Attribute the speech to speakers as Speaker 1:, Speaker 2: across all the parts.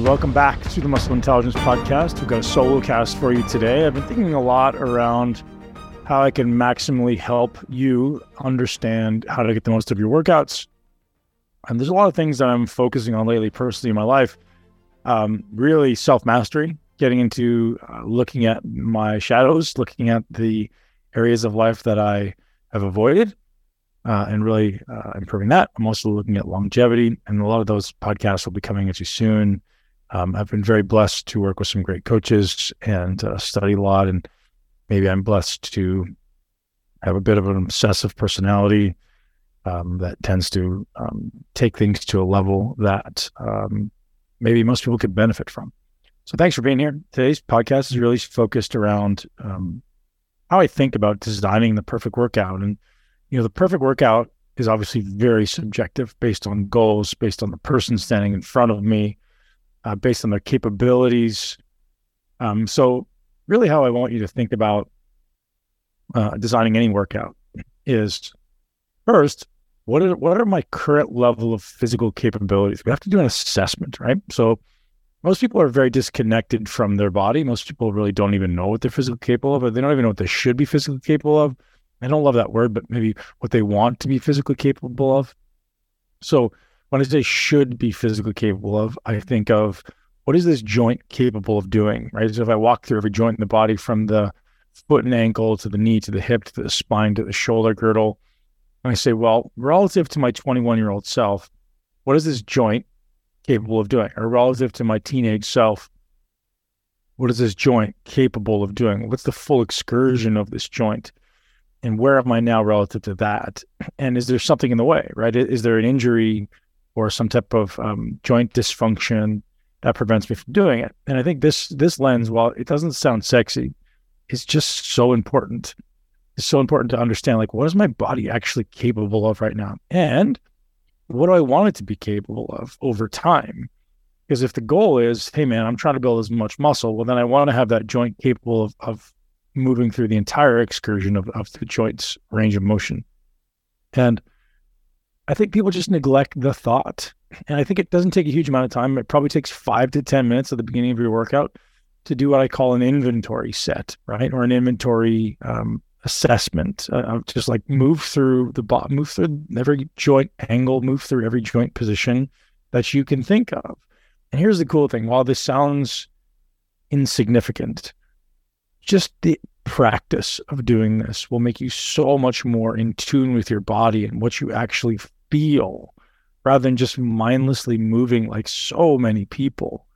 Speaker 1: Welcome back to the Muscle Intelligence Podcast. We've got a solo cast for you today. I've been thinking a lot around how I can maximally help you understand how to get the most of your workouts. And there's a lot of things that I'm focusing on lately, personally, in my life. Um, really, self mastery, getting into uh, looking at my shadows, looking at the areas of life that I have avoided, uh, and really uh, improving that. I'm also looking at longevity, and a lot of those podcasts will be coming at you soon. Um, I've been very blessed to work with some great coaches and uh, study a lot. And maybe I'm blessed to have a bit of an obsessive personality um, that tends to um, take things to a level that um, maybe most people could benefit from. So thanks for being here. Today's podcast is really focused around um, how I think about designing the perfect workout. And, you know, the perfect workout is obviously very subjective based on goals, based on the person standing in front of me uh, based on their capabilities. Um, so, really, how I want you to think about uh, designing any workout is first, what are what are my current level of physical capabilities? We have to do an assessment, right? So, most people are very disconnected from their body. Most people really don't even know what they're physically capable of, or they don't even know what they should be physically capable of. I don't love that word, but maybe what they want to be physically capable of. So, when I say should be physically capable of, I think of what is this joint capable of doing, right? So if I walk through every joint in the body from the foot and ankle to the knee to the hip to the spine to the shoulder girdle, and I say, well, relative to my 21 year old self, what is this joint capable of doing? Or relative to my teenage self, what is this joint capable of doing? What's the full excursion of this joint? And where am I now relative to that? And is there something in the way, right? Is there an injury or some type of um, joint dysfunction that prevents me from doing it. And I think this this lens, while it doesn't sound sexy, is just so important. It's so important to understand like what is my body actually capable of right now? And what do I want it to be capable of over time? Because if the goal is, hey man, I'm trying to build as much muscle, well then I want to have that joint capable of, of moving through the entire excursion of, of the joint's range of motion. And I think people just neglect the thought. And I think it doesn't take a huge amount of time. It probably takes five to 10 minutes at the beginning of your workout to do what I call an inventory set, right? Or an inventory um, assessment. Uh, just like move through the bot, move through every joint angle, move through every joint position that you can think of. And here's the cool thing while this sounds insignificant, just the practice of doing this will make you so much more in tune with your body and what you actually feel rather than just mindlessly moving like so many people.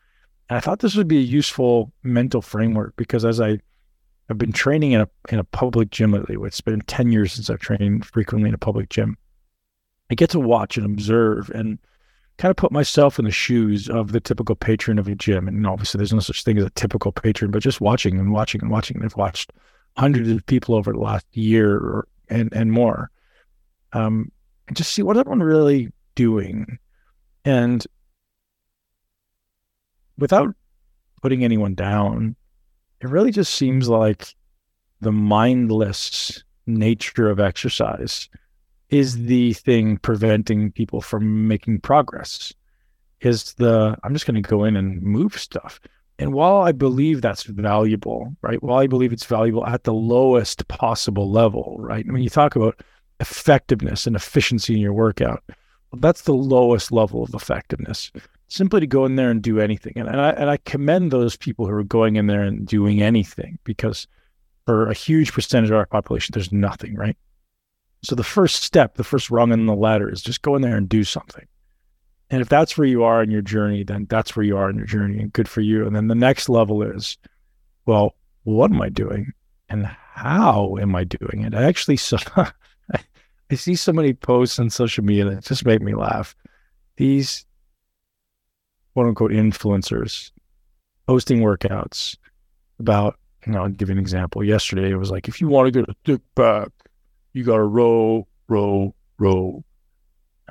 Speaker 1: And I thought this would be a useful mental framework because as I have been training in a in a public gym lately, it's been 10 years since I've trained frequently in a public gym. I get to watch and observe and kind of put myself in the shoes of the typical patron of a gym. And obviously there's no such thing as a typical patron, but just watching and watching and watching. And I've watched hundreds of people over the last year and and more. Um, and just see what everyone really doing. And without putting anyone down, it really just seems like the mindless nature of exercise is the thing preventing people from making progress. Is the I'm just going to go in and move stuff. And while I believe that's valuable, right? While I believe it's valuable at the lowest possible level, right? When you talk about effectiveness and efficiency in your workout. Well, that's the lowest level of effectiveness. Simply to go in there and do anything. And, and I and I commend those people who are going in there and doing anything because for a huge percentage of our population, there's nothing, right? So the first step, the first rung in the ladder is just go in there and do something. And if that's where you are in your journey, then that's where you are in your journey and good for you. And then the next level is, well, what am I doing? And how am I doing it? I actually saw I see so many posts on social media that just make me laugh. These quote unquote influencers posting workouts about, you know, I'll give you an example. Yesterday it was like, if you want to get a thick back, you got to row, row, row.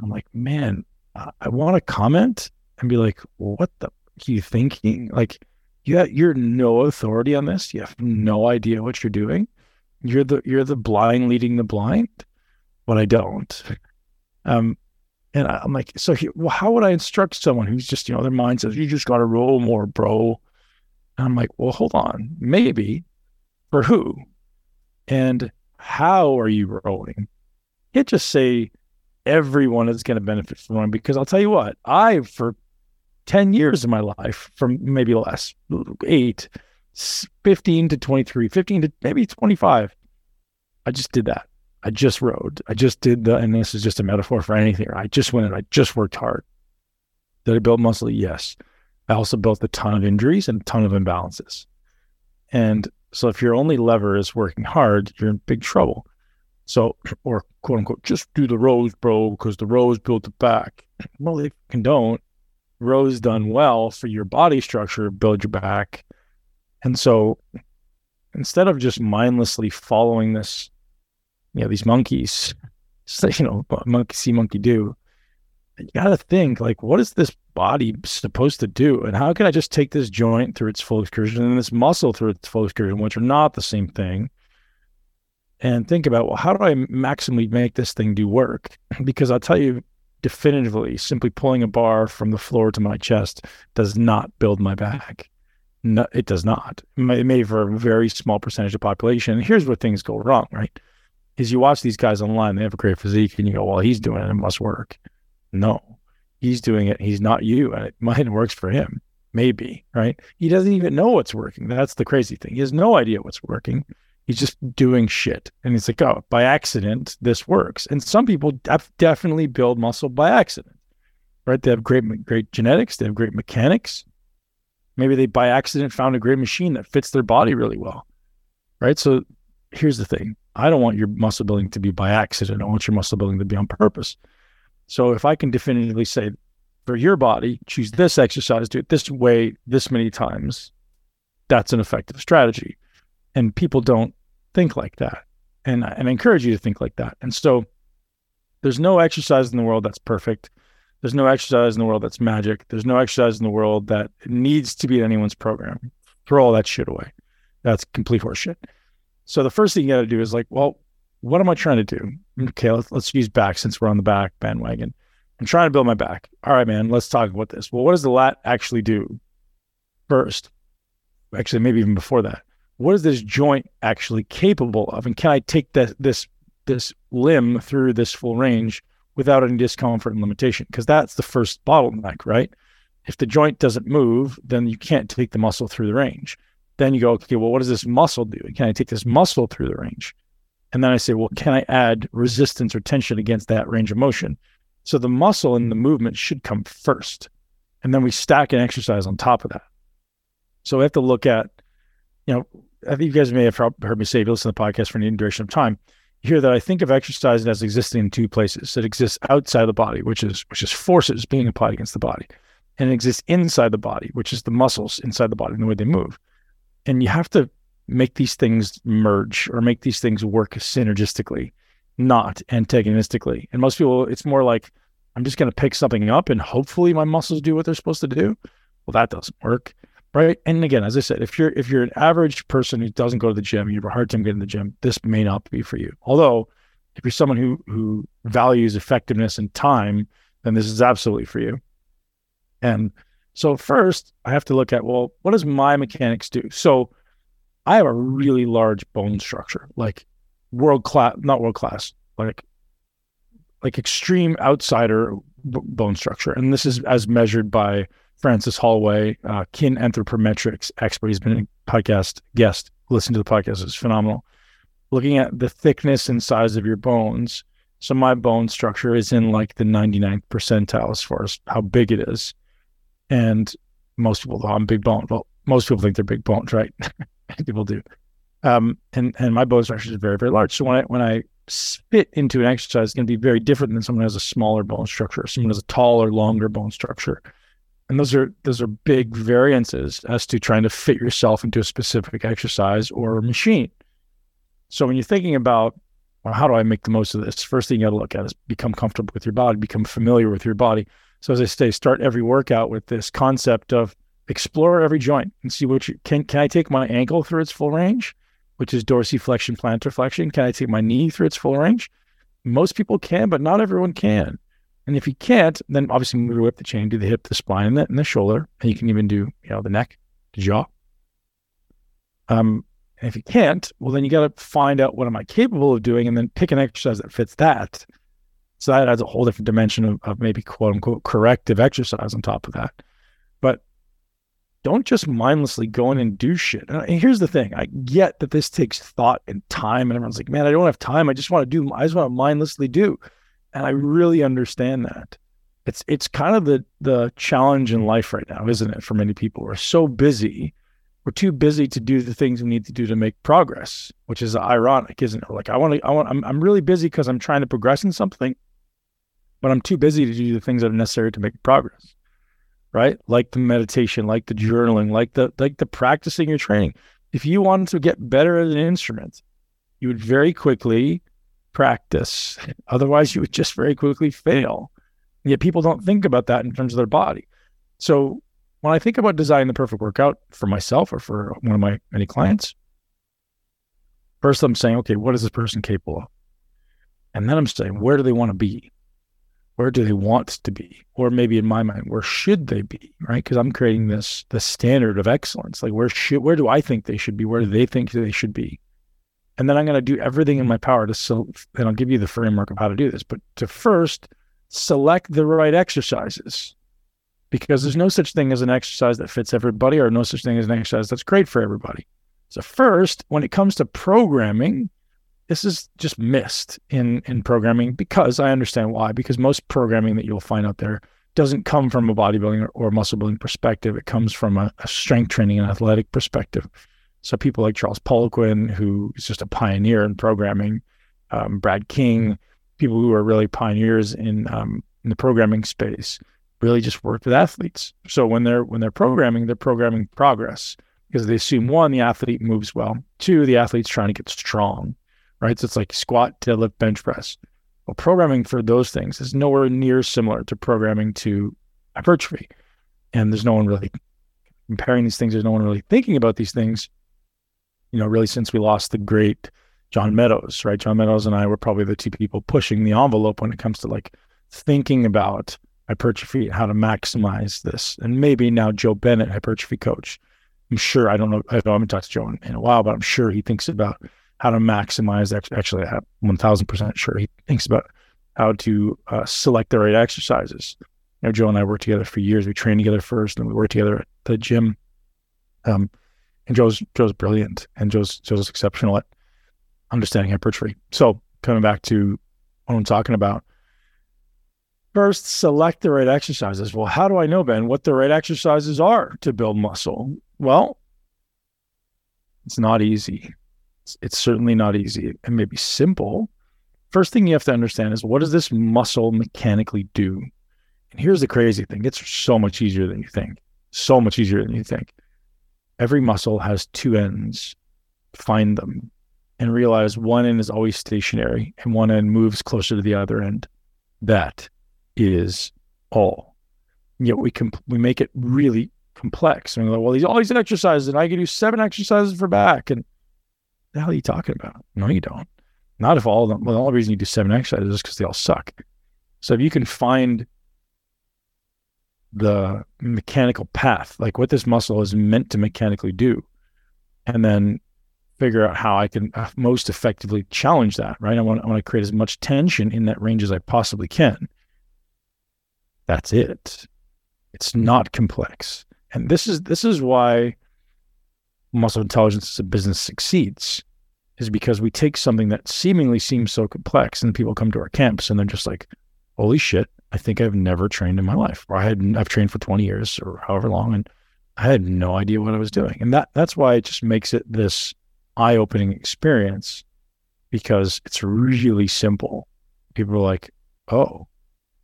Speaker 1: I'm like, man, I want to comment and be like, what the are you thinking? Like, you you're no authority on this. You have no idea what you're doing. You're the you're the blind leading the blind when I don't. Um, And I, am like, so he, well, how would I instruct someone who's just, you know, their mind says, you just got to roll more, bro. And I'm like, well, hold on. Maybe for who? And how are you rolling? Can't just say everyone is going to benefit from running because I'll tell you what, I, for 10 years of my life, from maybe less, eight, 15 to 23, 15 to maybe 25, I just did that. I just rode. I just did the, and this is just a metaphor for anything. I just went and I just worked hard. Did I build muscle? Yes. I also built a ton of injuries and a ton of imbalances. And so if your only lever is working hard, you're in big trouble. So, or quote unquote, just do the rows, bro, because the rows built the back. Well, they can don't. Rows done well for your body structure build your back. And so instead of just mindlessly following this, you know, these monkeys, you know, monkey see, monkey do, you got to think like, what is this body supposed to do? And how can I just take this joint through its full excursion and this muscle through its full excursion, which are not the same thing? And think about, well, how do I maximally make this thing do work? Because I'll tell you definitively, simply pulling a bar from the floor to my chest does not build my back. No, it does not. It may for a very small percentage of population. Here's where things go wrong, right? Is you watch these guys online, they have a great physique, and you go, well, he's doing it, it must work. No, he's doing it. He's not you, and it might works for him. Maybe, right? He doesn't even know what's working. That's the crazy thing. He has no idea what's working. He's just doing shit. And he's like, oh, by accident, this works. And some people def- definitely build muscle by accident, right? They have great, great genetics. They have great mechanics. Maybe they by accident found a great machine that fits their body really well, right? So here's the thing I don't want your muscle building to be by accident. I want your muscle building to be on purpose. So if I can definitively say for your body, choose this exercise, do it this way, this many times, that's an effective strategy. And people don't think like that. And, and I encourage you to think like that. And so there's no exercise in the world that's perfect. There's no exercise in the world that's magic. There's no exercise in the world that needs to be in anyone's program. Throw all that shit away. That's complete horseshit. So the first thing you got to do is like, well, what am I trying to do? Okay, let's, let's use back since we're on the back bandwagon. I'm trying to build my back. All right, man, let's talk about this. Well, what does the lat actually do first? Actually, maybe even before that. What is this joint actually capable of? And can I take that this this limb through this full range without any discomfort and limitation? Because that's the first bottleneck, right? If the joint doesn't move, then you can't take the muscle through the range. Then you go, okay, well, what does this muscle do? Can I take this muscle through the range? And then I say, well, can I add resistance or tension against that range of motion? So the muscle and the movement should come first. And then we stack an exercise on top of that. So we have to look at, you know, I think you guys may have heard me say, if you listen to the podcast for any duration of time, you hear that I think of exercise as existing in two places. It exists outside the body, which is which is forces being applied against the body. And it exists inside the body, which is the muscles inside the body and the way they move. And you have to make these things merge or make these things work synergistically, not antagonistically. And most people, it's more like, I'm just going to pick something up and hopefully my muscles do what they're supposed to do. Well, that doesn't work. Right. And again, as I said, if you're if you're an average person who doesn't go to the gym, you have a hard time getting the gym, this may not be for you. Although if you're someone who who values effectiveness and time, then this is absolutely for you. And so first I have to look at, well, what does my mechanics do? So I have a really large bone structure, like world class, not world class, like like extreme outsider b- bone structure, and this is as measured by Francis Holway, uh, kin anthropometrics expert. He's been a podcast guest. Listen to the podcast; it's phenomenal. Looking at the thickness and size of your bones. So my bone structure is in like the 99th percentile as far as how big it is. And most people, oh, I'm big bone. Well, most people think they're big bones, right? people do. Um, and and my bone structure is very very large. So when I when I spit into an exercise, it's going to be very different than someone who has a smaller bone structure. Someone has a taller, longer bone structure, and those are those are big variances as to trying to fit yourself into a specific exercise or machine. So when you're thinking about well, how do I make the most of this, first thing you got to look at is become comfortable with your body, become familiar with your body. So as I say, start every workout with this concept of explore every joint and see what you can. Can I take my ankle through its full range, which is dorsiflexion, plantar flexion? Can I take my knee through its full range? Most people can, but not everyone can. And if you can't, then obviously move up the chain, do the hip, the spine, and the, and the shoulder, and you can even do you know the neck, the jaw. Um, and if you can't, well, then you got to find out what am I capable of doing, and then pick an exercise that fits that. So that adds a whole different dimension of, of maybe quote unquote corrective exercise on top of that. But don't just mindlessly go in and do shit. And here's the thing I get that this takes thought and time, and everyone's like, man, I don't have time. I just want to do, I just want to mindlessly do. And I really understand that. It's it's kind of the the challenge in life right now, isn't it? For many people, we're so busy, we're too busy to do the things we need to do to make progress, which is ironic, isn't it? Like I want to, I want, I'm I'm really busy because I'm trying to progress in something, but I'm too busy to do the things that are necessary to make progress right? Like the meditation, like the journaling, like the like the practicing your training. If you wanted to get better at an instrument, you would very quickly practice. Otherwise, you would just very quickly fail. Yet people don't think about that in terms of their body. So when I think about designing the perfect workout for myself or for one of my many clients, first I'm saying, okay, what is this person capable of? And then I'm saying, where do they want to be? Where do they want to be? Or maybe in my mind where should they be right? Because i'm creating this the standard of excellence. Like where should where do i think they should be? Where do they think they should be? And then i'm going to do everything in my power to so and i'll give you the framework of how to do this but to first select the right exercises. Because there's no such thing as an exercise that fits everybody or no such thing as an exercise that's great for everybody. So first when it comes to programming this is just missed in in programming because I understand why. Because most programming that you'll find out there doesn't come from a bodybuilding or, or muscle building perspective. It comes from a, a, strength training and athletic perspective. So people like Charles Poliquin, who is just a pioneer in programming, um, Brad King, people who are really pioneers in um, in the programming space, really just work with athletes. So when they're when they're programming, they're programming progress because they assume one, the athlete moves well, two, the athlete's trying to get strong right? So it's like squat, deadlift, bench press. Well, programming for those things is nowhere near similar to programming to hypertrophy. And there's no one really comparing these things. There's no one really thinking about these things, you know, really since we lost the great John Meadows, right? John Meadows and I were probably the two people pushing the envelope when it comes to like thinking about hypertrophy and how to maximize this. And maybe now Joe Bennett, hypertrophy coach. I'm sure, I don't know, I haven't talked to Joe in, in a while, but I'm sure he thinks about how to maximize. Actually, I'm one thousand percent sure he thinks about how to uh, select the right exercises. You know, Joe and I worked together for years. We trained together first, and we worked together at the gym. Um, and Joe's Joe's brilliant, and Joe's Joe's exceptional at understanding hypertrophy. So coming back to what I'm talking about, first select the right exercises. Well, how do I know, Ben, what the right exercises are to build muscle? Well, it's not easy. It's, it's certainly not easy. and maybe simple. First thing you have to understand is what does this muscle mechanically do? And here's the crazy thing it's so much easier than you think. So much easier than you think. Every muscle has two ends. Find them and realize one end is always stationary and one end moves closer to the other end. That is all. yet we can we make it really complex. And like, well, these all these exercises, and I can do seven exercises for back, and the hell are you talking about? No, you don't. Not if all of them, well, the only reason you do seven exercises is because they all suck. So if you can find the mechanical path, like what this muscle is meant to mechanically do, and then figure out how I can uh, most effectively challenge that, right? I want, I want to create as much tension in that range as I possibly can. That's it. It's not complex. And this is this is why muscle intelligence as a business succeeds is because we take something that seemingly seems so complex and people come to our camps and they're just like, holy shit, I think I've never trained in my life. Or I had I've trained for 20 years or however long and I had no idea what I was doing. And that that's why it just makes it this eye-opening experience because it's really simple. People are like, oh,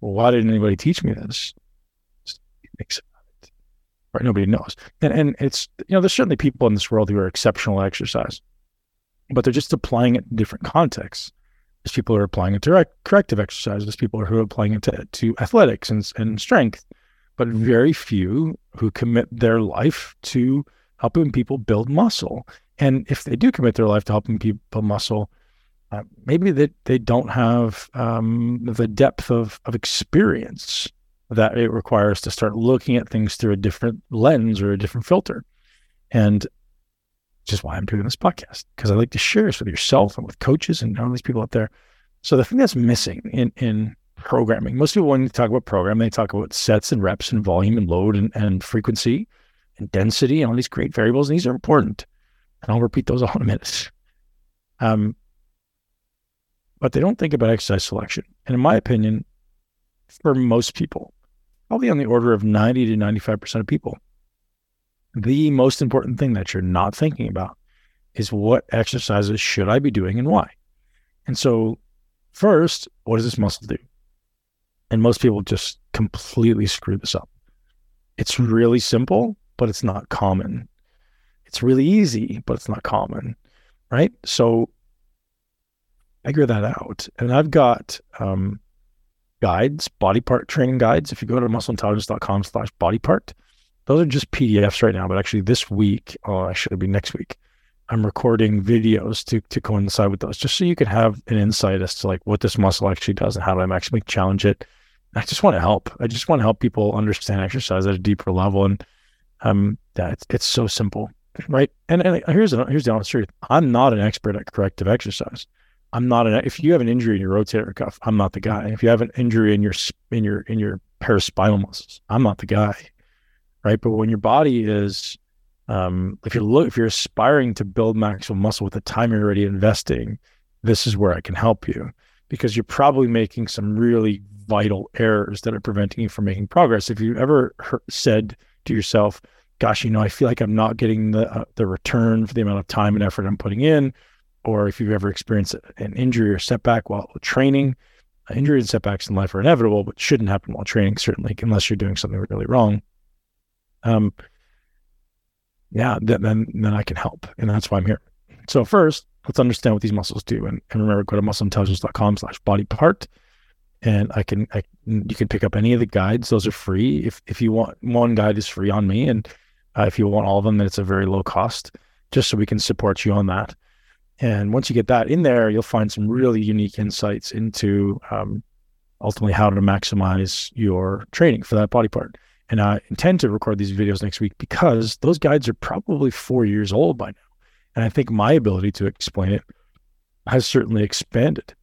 Speaker 1: well, why didn't anybody teach me this? It right? Nobody knows. And and it's you know, there's certainly people in this world who are exceptional at exercise, but they're just applying it in different contexts. There's people who are applying it to corrective exercise. There's people who are applying it to, to athletics and, and strength, but very few who commit their life to helping people build muscle. And if they do commit their life to helping people muscle, Uh, maybe that they, they don't have um, the depth of, of experience that it requires to start looking at things through a different lens or a different filter. And which is why I'm doing this podcast, because I like to share this with yourself and with coaches and all these people out there. So the thing that's missing in, in programming, most people when you talk about programming, they talk about sets and reps and volume and load and, and frequency and density and all these great variables. And these are important. And I'll repeat those all in a minute. Um, but they don't think about exercise selection. And in my opinion, for most people, probably on the order of 90 to 95% of people, the most important thing that you're not thinking about is what exercises should I be doing and why. And so, first, what does this muscle do? And most people just completely screw this up. It's really simple, but it's not common. It's really easy, but it's not common. Right. So, figure that out. And I've got um, guides, body part training guides. If you go to muscleintelligence.com slash body part, those are just PDFs right now, but actually this week, oh, I should be next week. I'm recording videos to to coincide with those, just so you can have an insight as to like what this muscle actually does and how do I actually challenge it. I just want to help. I just want to help people understand exercise at a deeper level, and um, yeah, it's it's so simple, right? And, and here's the, here's the honest truth: I'm not an expert at corrective exercise. I'm not an. If you have an injury in your rotator cuff, I'm not the guy. If you have an injury in your in your in your paraspinal muscles, I'm not the guy right? But when your body is, um, if you're look, if you're aspiring to build maximal muscle with the time you're already investing, this is where I can help you because you're probably making some really vital errors that are preventing you from making progress. If you ever heard, said to yourself, "Gosh, you know, I feel like I'm not getting the uh, the return for the amount of time and effort I'm putting in," or if you've ever experienced an injury or setback while training, injuries and setbacks in life are inevitable, but shouldn't happen while training, certainly, unless you're doing something really wrong um, yeah, then, then then I can help, and that's why I'm here. So first, let's understand what these muscles do, and, and remember, go to muscleintelligence.com slash body part, and I can I, you can pick up any of the guides; those are free. If if you want one guide is free on me, and uh, if you want all of them, then it's a very low cost, just so we can support you on that. And once you get that in there, you'll find some really unique insights into um, ultimately how to maximize your training for that body part. And I intend to record these videos next week because those guides are probably four years old by now. And I think my ability to explain it has certainly expanded.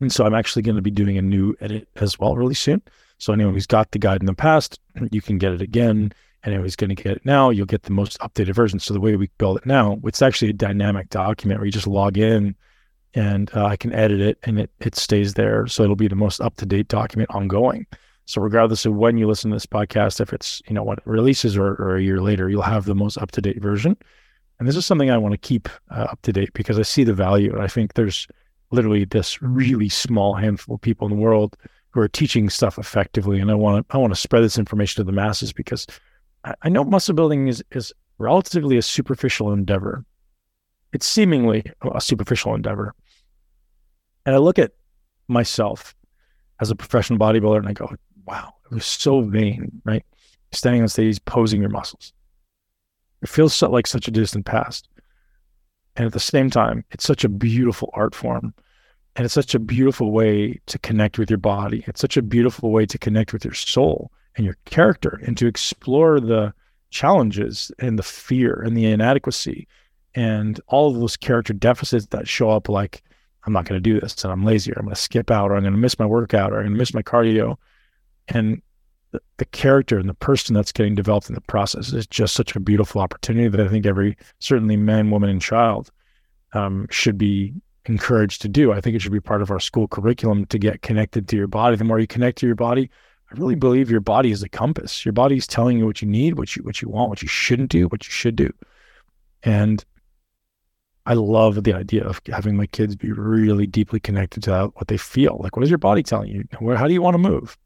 Speaker 1: And so I'm actually going to be doing a new edit as well really soon. So anyone who's got the guide in the past, you can get it again. And it was going to get it now, you'll get the most updated version. So the way we build it now, it's actually a dynamic document where you just log in and uh, I can edit it and it, it stays there. So it'll be the most up to date document ongoing. So regardless of when you listen to this podcast, if it's you know when it releases or, or a year later, you'll have the most up to date version. And this is something I want to keep uh, up to date because I see the value, and I think there's literally this really small handful of people in the world who are teaching stuff effectively, and I want to I want to spread this information to the masses because I, know muscle building is is relatively a superficial endeavor. It's seemingly a superficial endeavor, and I look at myself as a professional bodybuilder and I go, wow, it was so vain, right? Standing on stage, posing your muscles. It feels so, like such a distant past. And at the same time, it's such a beautiful art form. And it's such a beautiful way to connect with your body. It's such a beautiful way to connect with your soul and your character and to explore the challenges and the fear and the inadequacy and all of those character deficits that show up like, I'm not going to do this and I'm lazy or I'm going to skip out or I'm going to miss my workout or I'm going to miss my cardio and the, the character and the person that's getting developed in the process is just such a beautiful opportunity that I think every certainly man, woman, and child um, should be encouraged to do. I think it should be part of our school curriculum to get connected to your body. The more you connect to your body, I really believe your body is a compass. Your body is telling you what you need, what you what you want, what you shouldn't do, what you should do. And I love the idea of having my kids be really deeply connected to that, what they feel. Like, what is your body telling you? Where, how do you want to move?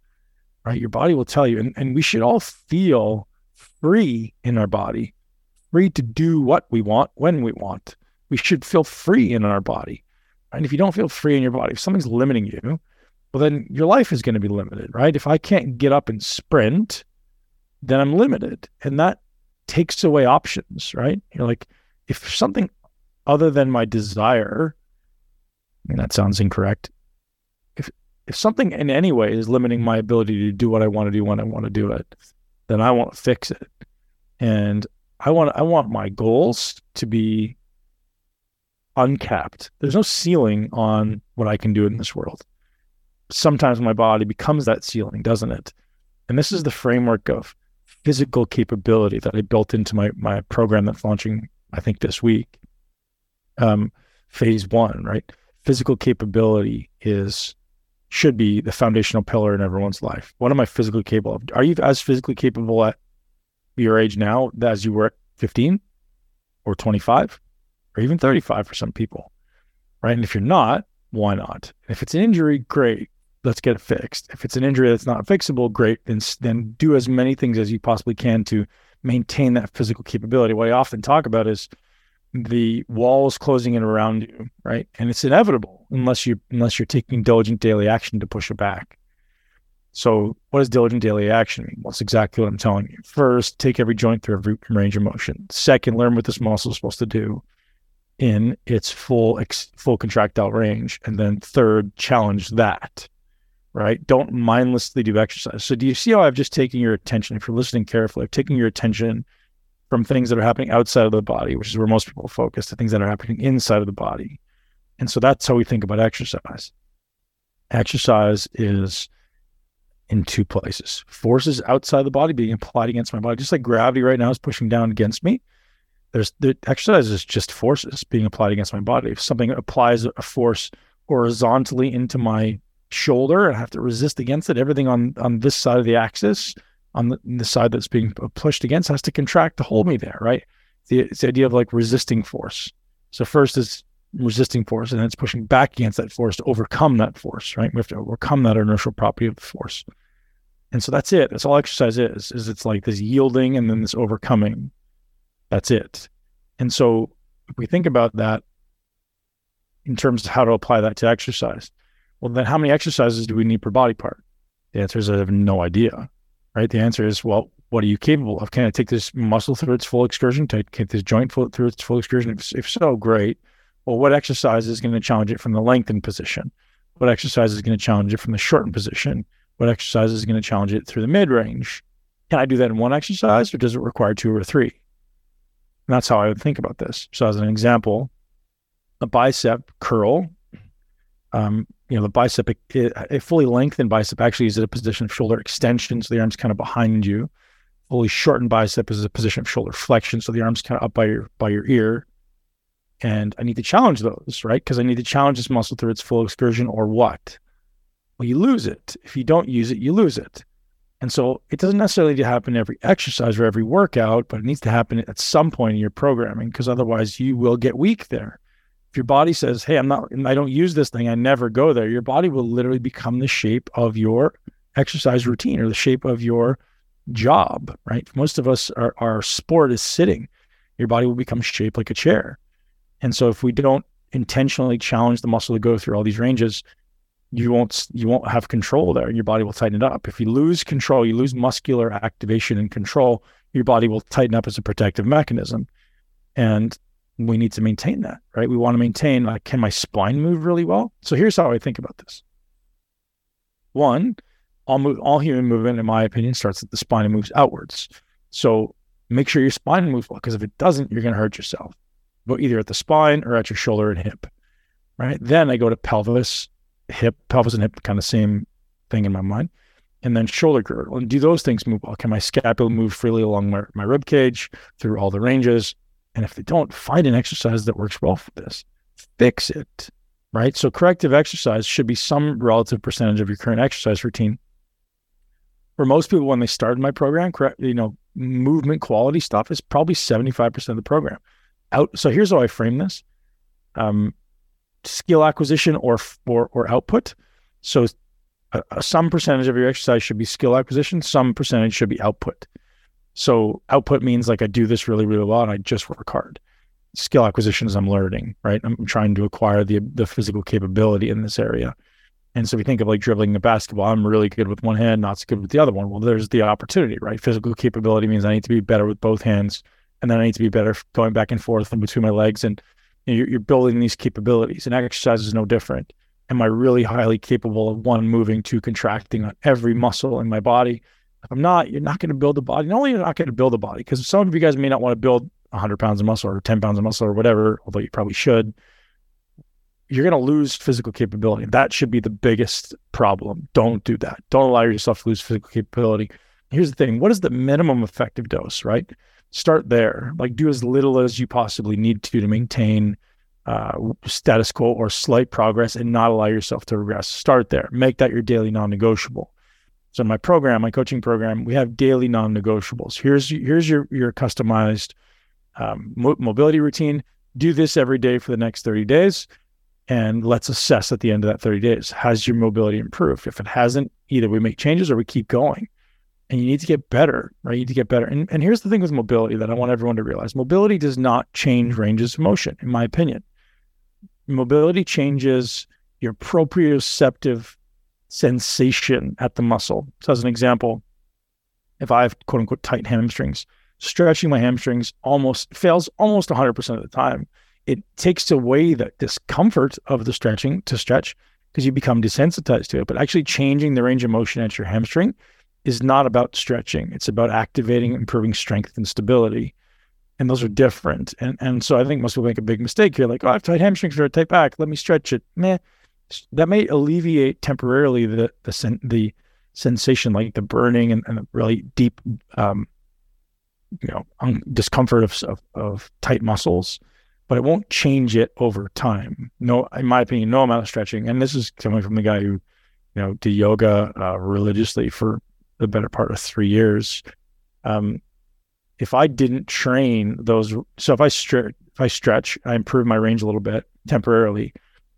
Speaker 1: right? Your body will tell you. And, and we should all feel free in our body, free to do what we want when we want. We should feel free in our body. And if you don't feel free in your body, if something's limiting you, well, then your life is going to be limited, right? If I can't get up and sprint, then I'm limited. And that takes away options, right? You're like, if something other than my desire I mean, that sounds incorrect. If if something in any way is limiting my ability to do what I want to do when I want to do it, then I want to fix it. And I want I want my goals to be uncapped. There's no ceiling on what I can do in this world. Sometimes my body becomes that ceiling, doesn't it? And this is the framework of physical capability that I built into my my program that's launching, I think, this week. Um, phase one, right? Physical capability is should be the foundational pillar in everyone's life. What am I physically capable of? Are you as physically capable at your age now as you were at 15 or 25 or even 35 for some people? Right. And if you're not, why not? If it's an injury, great. Let's get it fixed. If it's an injury that's not fixable, great. Then, then do as many things as you possibly can to maintain that physical capability. What I often talk about is the walls closing in around you, right? And it's inevitable unless you unless you're taking diligent daily action to push it back. So, what does diligent daily action mean? Well, it's exactly what I'm telling you. First, take every joint through every range of motion. Second, learn what this muscle is supposed to do in its full ex, full contractile range. And then third, challenge that. Right? Don't mindlessly do exercise. So, do you see how I've just taken your attention? If you're listening carefully, I've taken your attention from things that are happening outside of the body, which is where most people focus, to things that are happening inside of the body. And so that's how we think about exercise. Exercise is in two places forces outside the body being applied against my body, just like gravity right now is pushing down against me. There's the exercise is just forces being applied against my body. If something applies a force horizontally into my shoulder, I have to resist against it. Everything on on this side of the axis on the, the, side that's being pushed against has to contract to hold me there, right? The, it's the idea of like resisting force. So first is resisting force, and then it's pushing back against that force to overcome that force, right? We have to overcome that inertial property of the force. And so that's it. That's all exercise is, is it's like this yielding and then this overcoming. That's it. And so if we think about that in terms of how to apply that to exercise, well, then how many exercises do we need per body part? The answer is I have no idea right? The answer is, well, what are you capable of? Can I take this muscle through its full excursion? Take this joint through its full excursion? If, if so, great. Well, what exercise is going to challenge it from the lengthened position? What exercise is going to challenge it from the shortened position? What exercise is going to challenge it through the mid range? Can I do that in one exercise or does it require two or three? And that's how I would think about this. So, as an example, a bicep curl um, you know, the bicep, a fully lengthened bicep actually is at a position of shoulder extension. So the arm's kind of behind you. Fully shortened bicep is a position of shoulder flexion. So the arm's kind of up by your, by your ear. And I need to challenge those, right? Because I need to challenge this muscle through its full excursion or what? Well, you lose it. If you don't use it, you lose it. And so it doesn't necessarily need to happen every exercise or every workout, but it needs to happen at some point in your programming because otherwise you will get weak there your body says, Hey, I'm not, I don't use this thing, I never go there, your body will literally become the shape of your exercise routine or the shape of your job, right? Most of us, our, our sport is sitting. Your body will become shaped like a chair. And so if we don't intentionally challenge the muscle to go through all these ranges, you won't you won't have control there. Your body will tighten it up. If you lose control, you lose muscular activation and control, your body will tighten up as a protective mechanism. And we need to maintain that, right? We want to maintain like, can my spine move really well? So here's how I think about this. One, all move, all human movement, in my opinion, starts at the spine and moves outwards. So make sure your spine moves well, because if it doesn't, you're going to hurt yourself. Go either at the spine or at your shoulder and hip, right? Then I go to pelvis, hip, pelvis and hip, kind of same thing in my mind. And then shoulder girdle. And do those things move well? Can my scapula move freely along my, my rib cage through all the ranges? And if they don't, find an exercise that works well for this. Fix it. Right. So corrective exercise should be some relative percentage of your current exercise routine. For most people, when they start in my program, correct, you know, movement quality stuff is probably 75% of the program. Out. So here's how I frame this. Um, skill acquisition or or or output. So uh, some percentage of your exercise should be skill acquisition, some percentage should be output. So output means like I do this really, really well and I just work hard. Skill acquisition is I'm learning, right? I'm trying to acquire the the physical capability in this area. And so if we think of like dribbling the basketball. I'm really good with one hand, not so good with the other one. Well, there's the opportunity, right? Physical capability means I need to be better with both hands. And then I need to be better going back and forth in between my legs and you're, you're building these capabilities, and exercise is no different. Am I really highly capable of one moving two contracting on every muscle in my body? I'm not, you're not going to build a body. Not only you're not going to build a body, because some of you guys may not want to build 100 pounds of muscle or 10 pounds of muscle or whatever, although you probably should. You're going to lose physical capability. That should be the biggest problem. Don't do that. Don't allow yourself to lose physical capability. Here's the thing what is the minimum effective dose, right? Start there. Like do as little as you possibly need to to maintain uh, status quo or slight progress and not allow yourself to regress. Start there. Make that your daily non-negotiable. So in my program, my coaching program, we have daily non-negotiables. Here's here's your your customized um, mobility routine. Do this every day for the next 30 days, and let's assess at the end of that 30 days has your mobility improved. If it hasn't, either we make changes or we keep going. And you need to get better, right? You need to get better. And, and here's the thing with mobility that I want everyone to realize: mobility does not change ranges of motion, in my opinion mobility changes your proprioceptive sensation at the muscle. So, as an example, if I have quote unquote tight hamstrings, stretching my hamstrings almost fails almost 100% of the time. It takes away the discomfort of the stretching to stretch because you become desensitized to it. But actually, changing the range of motion at your hamstring is not about stretching, it's about activating, improving strength and stability and those are different. And and so I think most people make a big mistake here, like, oh, I have tight hamstrings or a tight back. Let me stretch it. Man, that may alleviate temporarily the the sen- the sensation, like the burning and, and the really deep, um, you know, un- discomfort of, of of tight muscles, but it won't change it over time. No, in my opinion, no amount of stretching. And this is coming from the guy who, you know, did yoga uh, religiously for the better part of three years. Um, if I didn't train those, so if I stretch, if I stretch, I improve my range a little bit temporarily,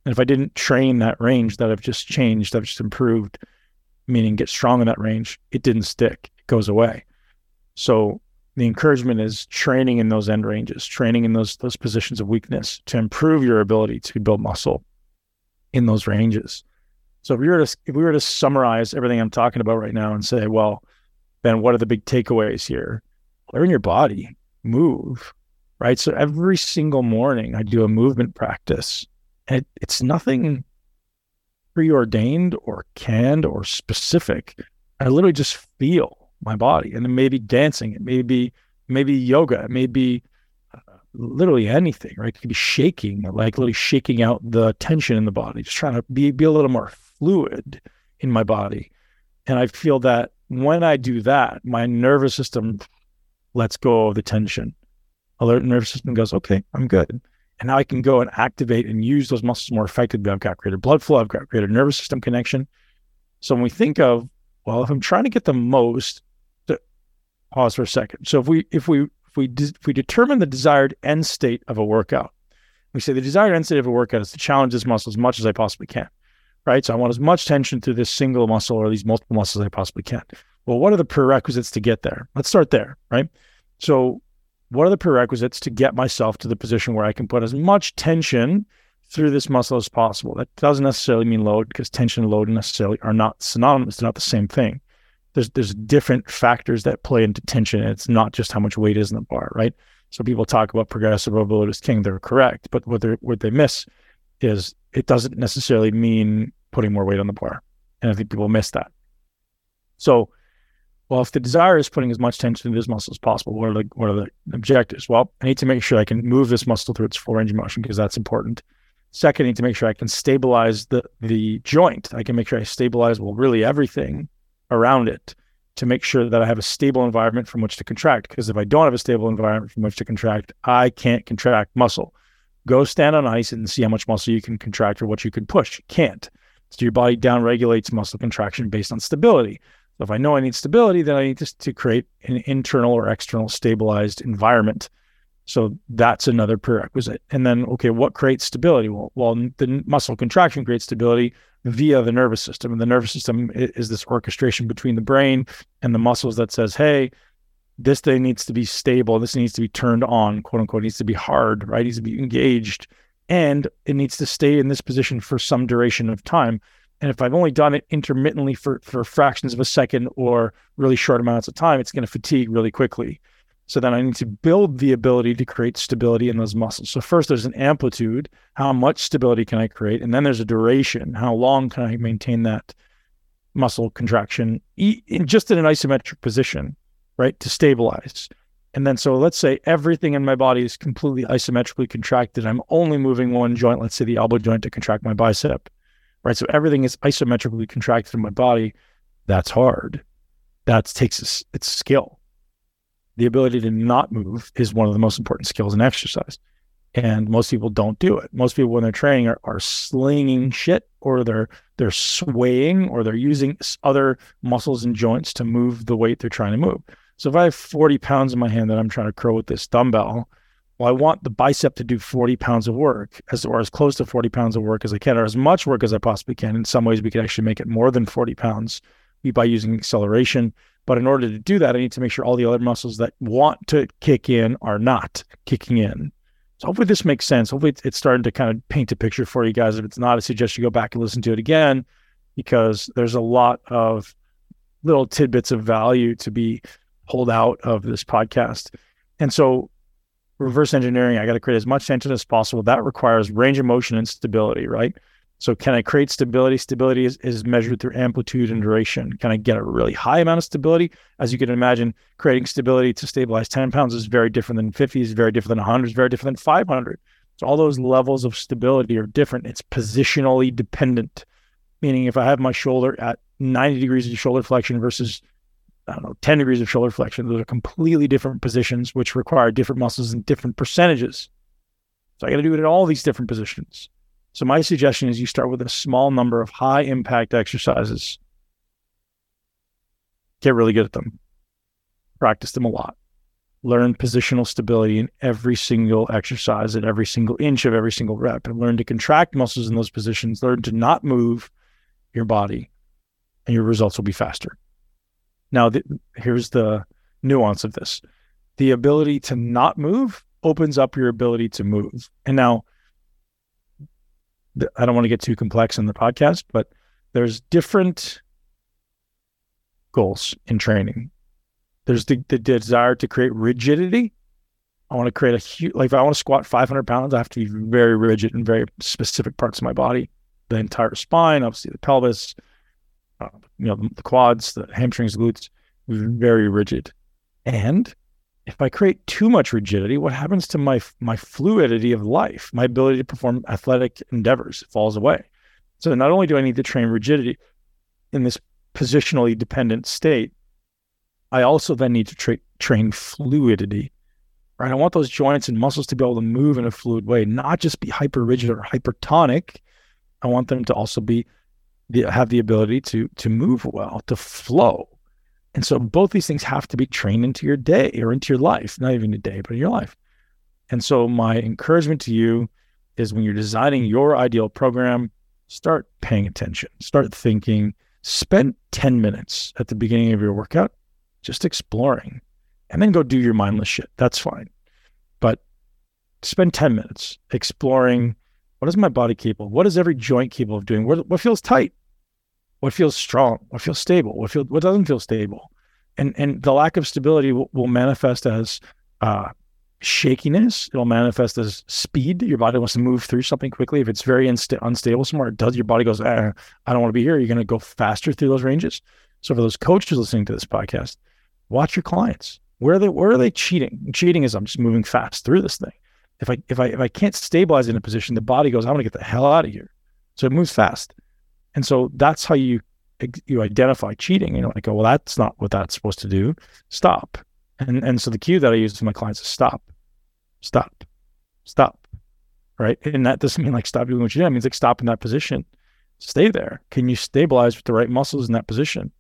Speaker 1: and if I didn't train that range that I've just changed, I've just improved, meaning get strong in that range, it didn't stick, it goes away. So the encouragement is training in those end ranges, training in those those positions of weakness to improve your ability to build muscle in those ranges. So if we were to if we were to summarize everything I'm talking about right now and say, well, then what are the big takeaways here? learn your body, move, right? So every single morning I do a movement practice. It, it's nothing preordained or canned or specific. I literally just feel my body. And it may be dancing, it may be maybe yoga, it may be uh, literally anything, right? It could be shaking, like literally shaking out the tension in the body, just trying to be, be a little more fluid in my body. And I feel that when I do that, my nervous system lets go of the tension. Alert nervous system goes, okay, I'm good. And now I can go and activate and use those muscles more effectively. I've got greater blood flow. I've got greater nervous system connection. So when we think of, well, if I'm trying to get the most, to, pause for a second. So if we if we if we de- if we determine the desired end state of a workout, we say the desired end state of a workout is to challenge this muscle as much as I possibly can, right? So I want as much tension through this single muscle or these multiple muscles as I possibly can. Well, what are the prerequisites to get there? Let's start there, right? So, what are the prerequisites to get myself to the position where I can put as much tension through this muscle as possible? That doesn't necessarily mean load because tension and load necessarily are not synonymous. They're not the same thing. There's there's different factors that play into tension. And it's not just how much weight is in the bar, right? So people talk about progressive overload as king. They're correct, but what they what they miss is it doesn't necessarily mean putting more weight on the bar, and I think people miss that. So well, if the desire is putting as much tension into this muscle as possible, what are the what are the objectives? Well, I need to make sure I can move this muscle through its full range of motion because that's important. Second, I need to make sure I can stabilize the the joint. I can make sure I stabilize well really everything around it to make sure that I have a stable environment from which to contract. Because if I don't have a stable environment from which to contract, I can't contract muscle. Go stand on ice and see how much muscle you can contract or what you can push. You can't. So your body down regulates muscle contraction based on stability. So if I know I need stability, then I need to, to create an internal or external stabilized environment. So that's another prerequisite. And then, okay, what creates stability? Well, well, the muscle contraction creates stability via the nervous system. And the nervous system is this orchestration between the brain and the muscles that says, hey, this thing needs to be stable. This needs to be turned on, quote unquote, needs to be hard, right? It needs to be engaged. And it needs to stay in this position for some duration of time. And if I've only done it intermittently for, for fractions of a second or really short amounts of time, it's going to fatigue really quickly. So then I need to build the ability to create stability in those muscles. So first there's an amplitude, how much stability can I create? And then there's a duration, how long can I maintain that muscle contraction in just in an isometric position, right? To stabilize. And then so let's say everything in my body is completely isometrically contracted. I'm only moving one joint, let's say the elbow joint to contract my bicep. Right. So everything is isometrically contracted in my body. That's hard. That takes a, it's skill the ability to not move is one of the most important skills in exercise. And most people don't do it. Most people, when they're training, are, are slinging shit or they're they're swaying or they're using other muscles and joints to move the weight they're trying to move. So if I have 40 pounds in my hand that I'm trying to curl with this dumbbell, well, I want the bicep to do 40 pounds of work as or as close to 40 pounds of work as I can, or as much work as I possibly can. In some ways, we could actually make it more than 40 pounds by using acceleration but in order to do that, I need to make sure all the other muscles that want to kick in are not kicking in. So hopefully this makes sense. Hopefully it's starting to kind of paint a picture for you guys. If it's not, I suggest you go back and listen to it again because there's a lot of little tidbits of value to be pulled out of this podcast. And so reverse engineering, I got to create as much tension as possible. That requires range of motion and stability, right? So can I create stability? Stability is, is measured through amplitude and duration. Can I get a really high amount of stability? As you can imagine, creating stability to stabilize 10 pounds is very different than 50, is very different than 100, is very different than 500. So all those levels of stability are different. It's positionally dependent, meaning if I have my shoulder at 90 degrees of shoulder flexion versus I don't know, 10 degrees of shoulder flexion, those are completely different positions, which require different muscles and different percentages. So I got to do it in all these different positions. So my suggestion is you start with a small number of high impact exercises. Get really good at them. Practice them a lot. Learn positional stability in every single exercise at every single inch of every single rep and learn to contract muscles in those positions. Learn to not move your body and your results will be faster. Now, here's the nuance of this the ability to not move opens up your ability to move. And now, I don't want to get too complex in the podcast, but there's different goals in training. There's the, the desire to create rigidity. I want to create a huge, like if I want to squat 500 pounds, I have to be very rigid in very specific parts of my body, the entire spine, obviously the pelvis, uh, you know, the, quads, the hamstrings, glutes, very rigid. And if I create too much rigidity, what happens to my my fluidity of life? My ability to perform athletic endeavors falls away. So not only do I need to train rigidity in this positionally dependent state, I also then need to tra- train fluidity. Right? I want those joints and muscles to be able to move in a fluid way, not just be hyper rigid or hypertonic. I want them to also be have the ability to to move well, to flow. And so both these things have to be trained into your day or into your life, not even a day, but in your life. And so my encouragement to you is when you're designing your ideal program, start paying attention, start thinking, spend 10 minutes at the beginning of your workout just exploring and then go do your mindless shit. That's fine. But spend 10 minutes exploring what is my body capable? What is every joint capable of doing? What, what feels tight? What feels strong, what feels stable, what feels what doesn't feel stable, and and the lack of stability will, will manifest as uh, shakiness. It'll manifest as speed. Your body wants to move through something quickly. If it's very insta- unstable somewhere, it does. Your body goes, eh, I don't want to be here. You're going to go faster through those ranges. So for those coaches listening to this podcast, watch your clients. Where are they? Where are they cheating? cheating is I'm just moving fast through this thing. If I if I if I can't stabilize in a position, the body goes, I'm going to get the hell out of here. So it moves fast. And so that's how you you identify cheating. You know, like, oh, well, that's not what that's supposed to do. Stop. And and so the cue that I use to my clients is stop, stop, stop. Right. And that doesn't mean like stop doing what you do. It means like stop in that position. Stay there. Can you stabilize with the right muscles in that position?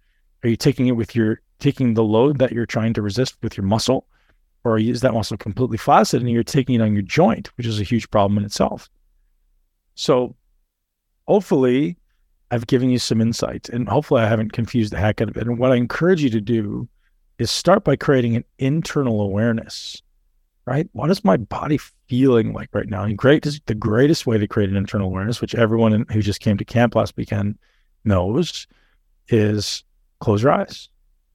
Speaker 1: Are you taking it with your taking the load that you're trying to resist with your muscle? Or is that muscle completely flaccid and you're taking it on your joint, which is a huge problem in itself? So hopefully I've given you some insights and hopefully I haven't confused the heck out of it. And what I encourage you to do is start by creating an internal awareness, right? What is my body feeling like right now? And great is the greatest way to create an internal awareness, which everyone who just came to camp last weekend knows, is close your eyes.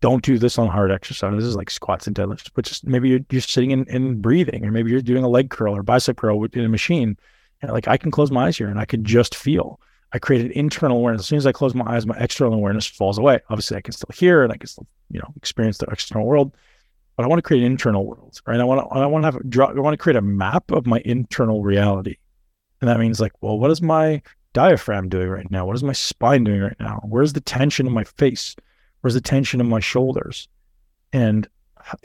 Speaker 1: don't do this on hard exercises like squats and deadlifts, but just maybe you're, you're sitting in and breathing, or maybe you're doing a leg curl or bicep curl in a machine. And like I can close my eyes here and I can just feel. I create an internal awareness. As soon as I close my eyes, my external awareness falls away. Obviously, I can still hear and I can still, you know, experience the external world, but I want to create an internal world, right? I want to, I want to have, I want to create a map of my internal reality. And that means like, well, what is my diaphragm doing right now? What is my spine doing right now? Where's the tension in my face? Where's the tension in my shoulders? And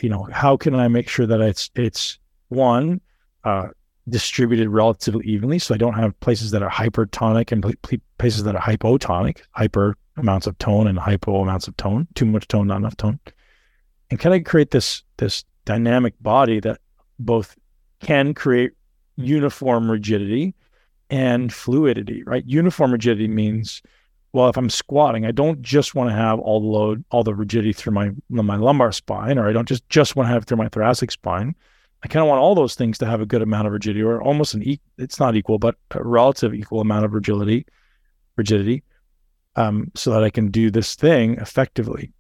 Speaker 1: you know, how can I make sure that it's it's one uh, distributed relatively evenly, so I don't have places that are hypertonic and places that are hypotonic, hyper amounts of tone and hypo amounts of tone, too much tone, not enough tone. And can I create this this dynamic body that both can create uniform rigidity and fluidity, right? Uniform rigidity means, well, if I'm squatting, I don't just want to have all the load, all the rigidity through my my lumbar spine, or I don't just just want to have it through my thoracic spine. I kind of want all those things to have a good amount of rigidity, or almost an e- it's not equal, but a relative equal amount of rigidity, rigidity, um, so that I can do this thing effectively.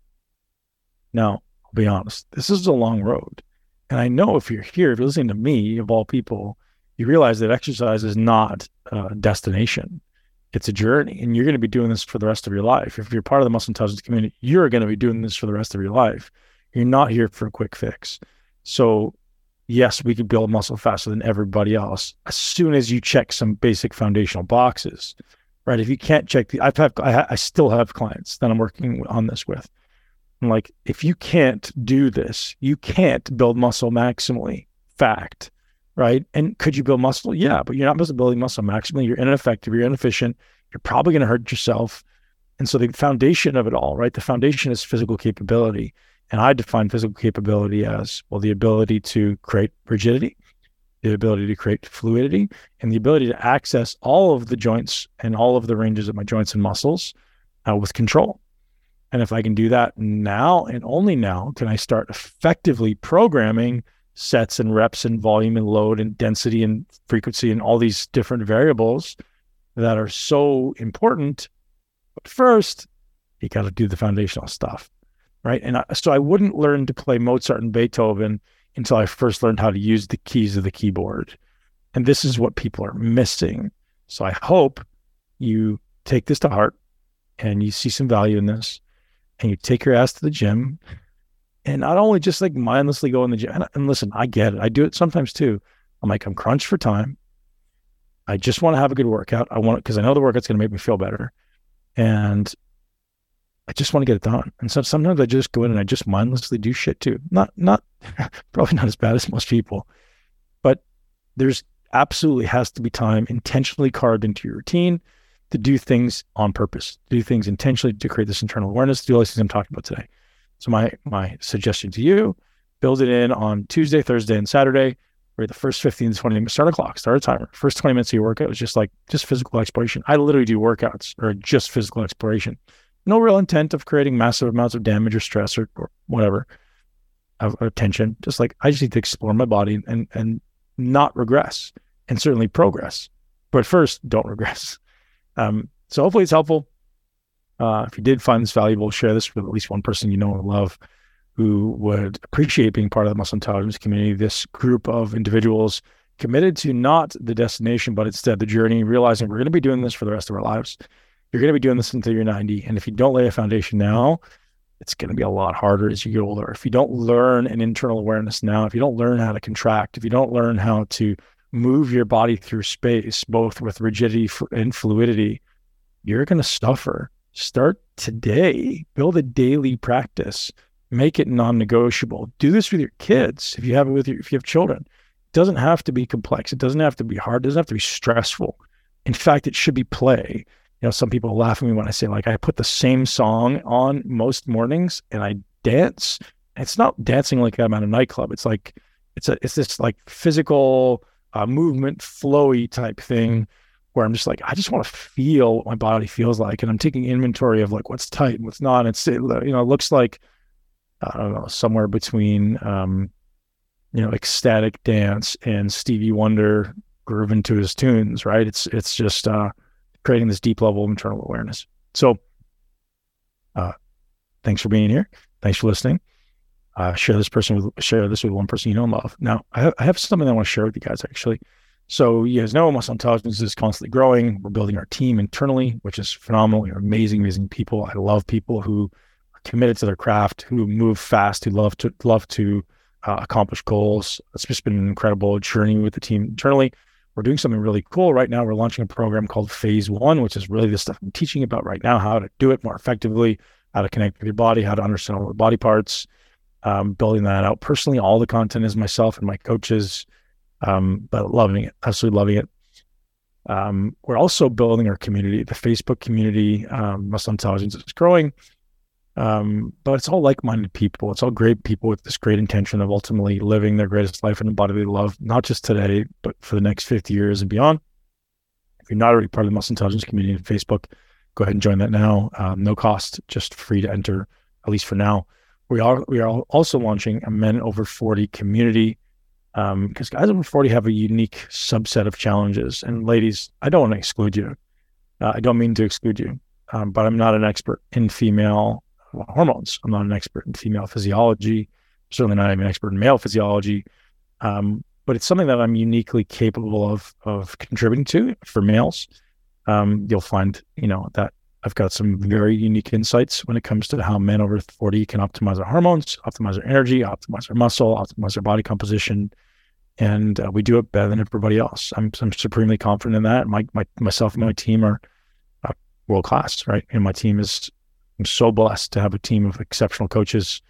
Speaker 1: Now, I'll be honest, this is a long road, and I know if you're here, if you're listening to me, of all people, you realize that exercise is not a destination. It's a journey, and you're going to be doing this for the rest of your life. If you're part of the muscle intelligence community, you're going to be doing this for the rest of your life. You're not here for a quick fix. So, yes, we could build muscle faster than everybody else as soon as you check some basic foundational boxes, right? If you can't check the, I've I, I still have clients that I'm working on this with. I'm like, if you can't do this, you can't build muscle maximally. Fact right? And could you build muscle? Yeah, but you're not building muscle maximally. You're ineffective. You're inefficient. You're probably going to hurt yourself. And so the foundation of it all, right? The foundation is physical capability. And I define physical capability as well the ability to create rigidity, the ability to create fluidity, and the ability to access all of the joints and all of the ranges of my joints and muscles uh, with control. And if I can do that now and only now, can I start effectively programming sets and reps and volume and load and density and frequency and all these different variables that are so important. But first, you got to do the foundational stuff, right? And I, so I wouldn't learn to play Mozart and Beethoven until I first learned how to use the keys of the keyboard. And this is what people are missing. So I hope you take this to heart and you see some value in this and you take your ass to the gym and not only just like mindlessly go in the gym. And, and listen, I get it. I do it sometimes too. I'm like, I'm crunched for time. I just want to have a good workout. I want it because I know the workout's going to make me feel better. And I just want to get it done. And so sometimes I just go in and I just mindlessly do shit too. Not, not, probably not as bad as most people, but there's absolutely has to be time intentionally carved into your routine to do things on purpose, do things intentionally to create this internal awareness, do all these things I'm talking about today. So my my suggestion to you, build it in on Tuesday, Thursday, and Saturday, where the first 15 to 20 minutes, start a clock, start a timer. First 20 minutes of your workout is just like just physical exploration. I literally do workouts or just physical exploration. No real intent of creating massive amounts of damage or stress or, or whatever of, tension. Just like I just need to explore my body and and not regress and certainly progress. But first, don't regress. Um, so hopefully it's helpful. Uh, if you did find this valuable, share this with at least one person you know and love who would appreciate being part of the muscle intelligence community. This group of individuals committed to not the destination, but instead the journey, realizing we're going to be doing this for the rest of our lives. You're going to be doing this until you're 90. And if you don't lay a foundation now, it's going to be a lot harder as you get older. If you don't learn an internal awareness now, if you don't learn how to contract, if you don't learn how to move your body through space, both with rigidity and fluidity, you're going to suffer start today. Build a daily practice. Make it non-negotiable. Do this with your kids if you have it with your if you have children. It doesn't have to be complex. It doesn't have to be hard. It doesn't have to be stressful. In fact, it should be play. You know, some people laugh at me when I say like I put the same song on most mornings and I dance. It's not dancing like I'm at a nightclub. It's like it's a it's this like physical uh, movement flowy type thing where I'm just like, I just want to feel what my body feels like. And I'm taking inventory of like what's tight and what's not. And it's, it, you know, it looks like, I don't know, somewhere between, um, you know, ecstatic dance and Stevie Wonder grooving to his tunes, right? It's, it's just, uh, creating this deep level of internal awareness. So, uh, thanks for being here. Thanks for listening. Uh, share this person with share this with one person you know and love. Now, I have, I have something I want to share with you guys actually. So you guys know Muscle Intelligence is constantly growing. We're building our team internally, which is phenomenal. We're amazing, amazing people. I love people who are committed to their craft, who move fast, who love to love to uh, accomplish goals. It's just been an incredible journey with the team internally. We're doing something really cool right now. We're launching a program called Phase One, which is really the stuff I'm teaching about right now: how to do it more effectively, how to connect with your body, how to understand all the body parts. Um, building that out personally. All the content is myself and my coaches um, but loving it, absolutely loving it. Um, we're also building our community. The Facebook community, um, Muscle Intelligence, is growing, um, but it's all like-minded people. It's all great people with this great intention of ultimately living their greatest life in the body they love, not just today, but for the next 50 years and beyond. If you're not already part of the Muscle Intelligence community on Facebook, go ahead and join that now. Um, no cost, just free to enter, at least for now. We are we are also launching a men over 40 community because um, guys over 40 have a unique subset of challenges. And ladies, I don't want to exclude you. Uh, I don't mean to exclude you, um, but I'm not an expert in female hormones. I'm not an expert in female physiology. Certainly not even an expert in male physiology. Um, but it's something that I'm uniquely capable of of contributing to for males. Um, you'll find, you know, that I've got some very unique insights when it comes to how men over 40 can optimize their hormones, optimize their energy, optimize their muscle, optimize their body composition. And uh, we do it better than everybody else. I'm, I'm supremely confident in that. My, my myself and my team are uh, world class, right? And my team is, I'm so blessed to have a team of exceptional coaches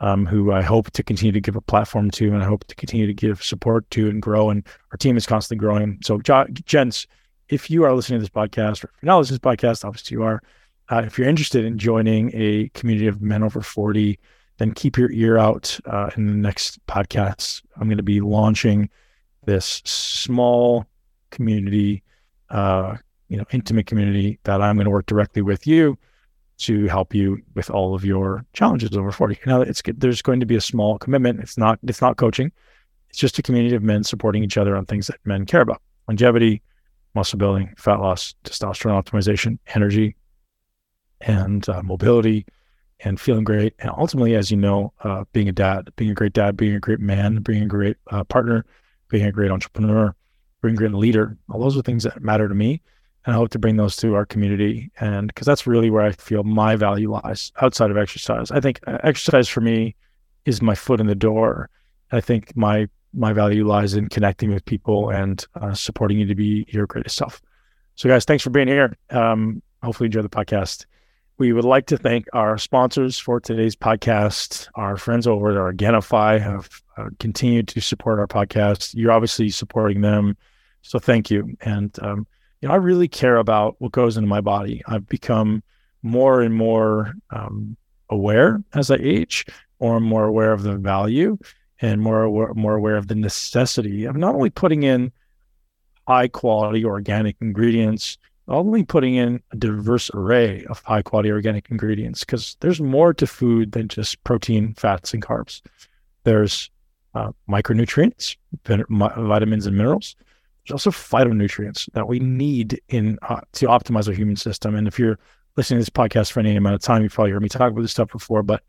Speaker 1: um, who I hope to continue to give a platform to, and I hope to continue to give support to and grow. And our team is constantly growing. So, gents, if you are listening to this podcast, or if you're not listening to this podcast, obviously you are. Uh, if you're interested in joining a community of men over 40, then keep your ear out uh, in the next podcast. I'm going to be launching this small community, uh, you know, intimate community that I'm going to work directly with you to help you with all of your challenges over 40. Now, it's there's going to be a small commitment. It's not it's not coaching. It's just a community of men supporting each other on things that men care about: longevity, muscle building, fat loss, testosterone optimization, energy, and uh, mobility, and feeling great. And ultimately, as you know, uh, being a dad, being a great dad, being a great man, being a great uh, partner, being a great entrepreneur, being a great leader, all those are things that matter to me. And I hope to bring those to our community. And because that's really where I feel my value lies outside of exercise. I think uh, exercise for me is my foot in the door. I think my my value lies in connecting with people and uh, supporting you to be your greatest self. So, guys, thanks for being here. Um, hopefully, enjoy the podcast. We would like to thank our sponsors for today's podcast. Our friends over at Organifi have uh, continued to support our podcast. You're obviously supporting them, so thank you. And um, you know, I really care about what goes into my body. I've become more and more um, aware as I age, or more aware of the value and more aware, more aware of the necessity of not only putting in high quality organic ingredients, only putting in a diverse array of high quality organic ingredients, because there's more to food than just protein, fats, and carbs. There's uh, micronutrients, vitamins, and minerals. There's also phytonutrients that we need in uh, to optimize our human system. And if you're listening to this podcast for any amount of time, you've probably heard me talk about this stuff before, but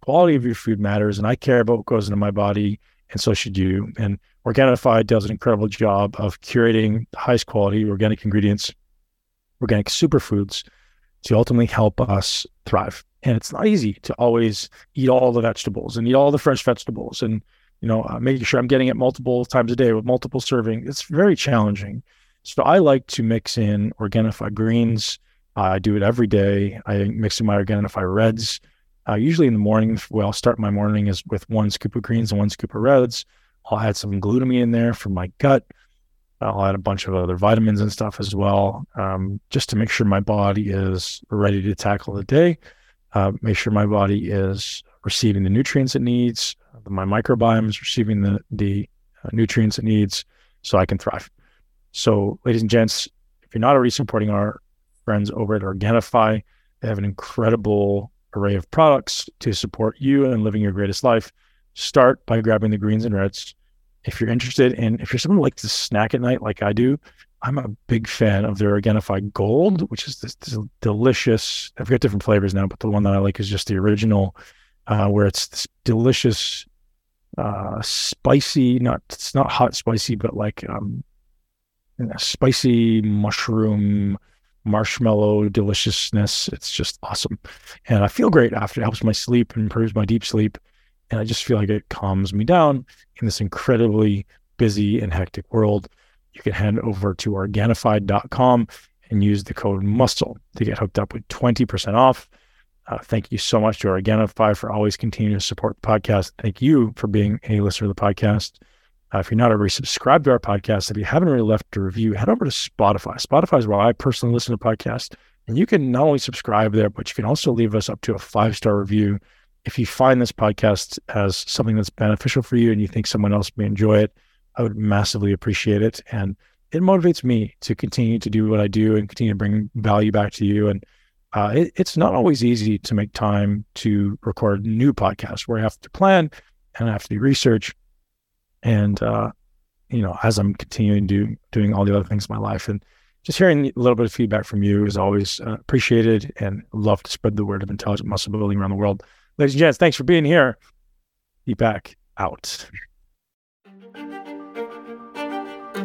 Speaker 1: quality of your food matters, and I care about what goes into my body, and so should you. And Organifi does an incredible job of curating the highest quality organic ingredients, organic superfoods to ultimately help us thrive. And it's not easy to always eat all the vegetables and eat all the fresh vegetables and you know uh, making sure I'm getting it multiple times a day with multiple serving. It's very challenging. So I like to mix in Organifi greens. Uh, I do it every day. I mix in my Organifi reds uh, usually in the morning, well, I'll start my morning is with one scoop of greens and one scoop of reds. I'll add some glutamine in there for my gut. I'll add a bunch of other vitamins and stuff as well, um, just to make sure my body is ready to tackle the day. Uh, make sure my body is receiving the nutrients it needs. My microbiome is receiving the the uh, nutrients it needs, so I can thrive. So, ladies and gents, if you're not already supporting our friends over at Organifi, they have an incredible array of products to support you and living your greatest life. Start by grabbing the greens and reds. If you're interested in, if you're someone who likes to snack at night like I do, I'm a big fan of their Organifi Gold, which is this, this, delicious. I've got different flavors now, but the one that I like is just the original, uh, where it's this delicious, uh, spicy. Not it's not hot spicy, but like um, spicy mushroom marshmallow deliciousness. It's just awesome, and I feel great after. It helps my sleep, improves my deep sleep, and I just feel like it calms me down in this incredibly busy and hectic world you can head over to Organifi.com and use the code MUSCLE to get hooked up with 20% off. Uh, thank you so much to our Organifi for always continuing to support the podcast. Thank you for being a listener to the podcast. Uh, if you're not already subscribed to our podcast, if you haven't already left a review, head over to Spotify. Spotify is where I personally listen to podcasts. And you can not only subscribe there, but you can also leave us up to a five star review. If you find this podcast as something that's beneficial for you and you think someone else may enjoy it, I would massively appreciate it. And it motivates me to continue to do what I do and continue to bring value back to you. And uh, it, it's not always easy to make time to record new podcasts where I have to plan and I have to do research. And, uh, you know, as I'm continuing to do, doing all the other things in my life and just hearing a little bit of feedback from you is always uh, appreciated and love to spread the word of intelligent muscle building around the world. Ladies and gents, thanks for being here. Be back out.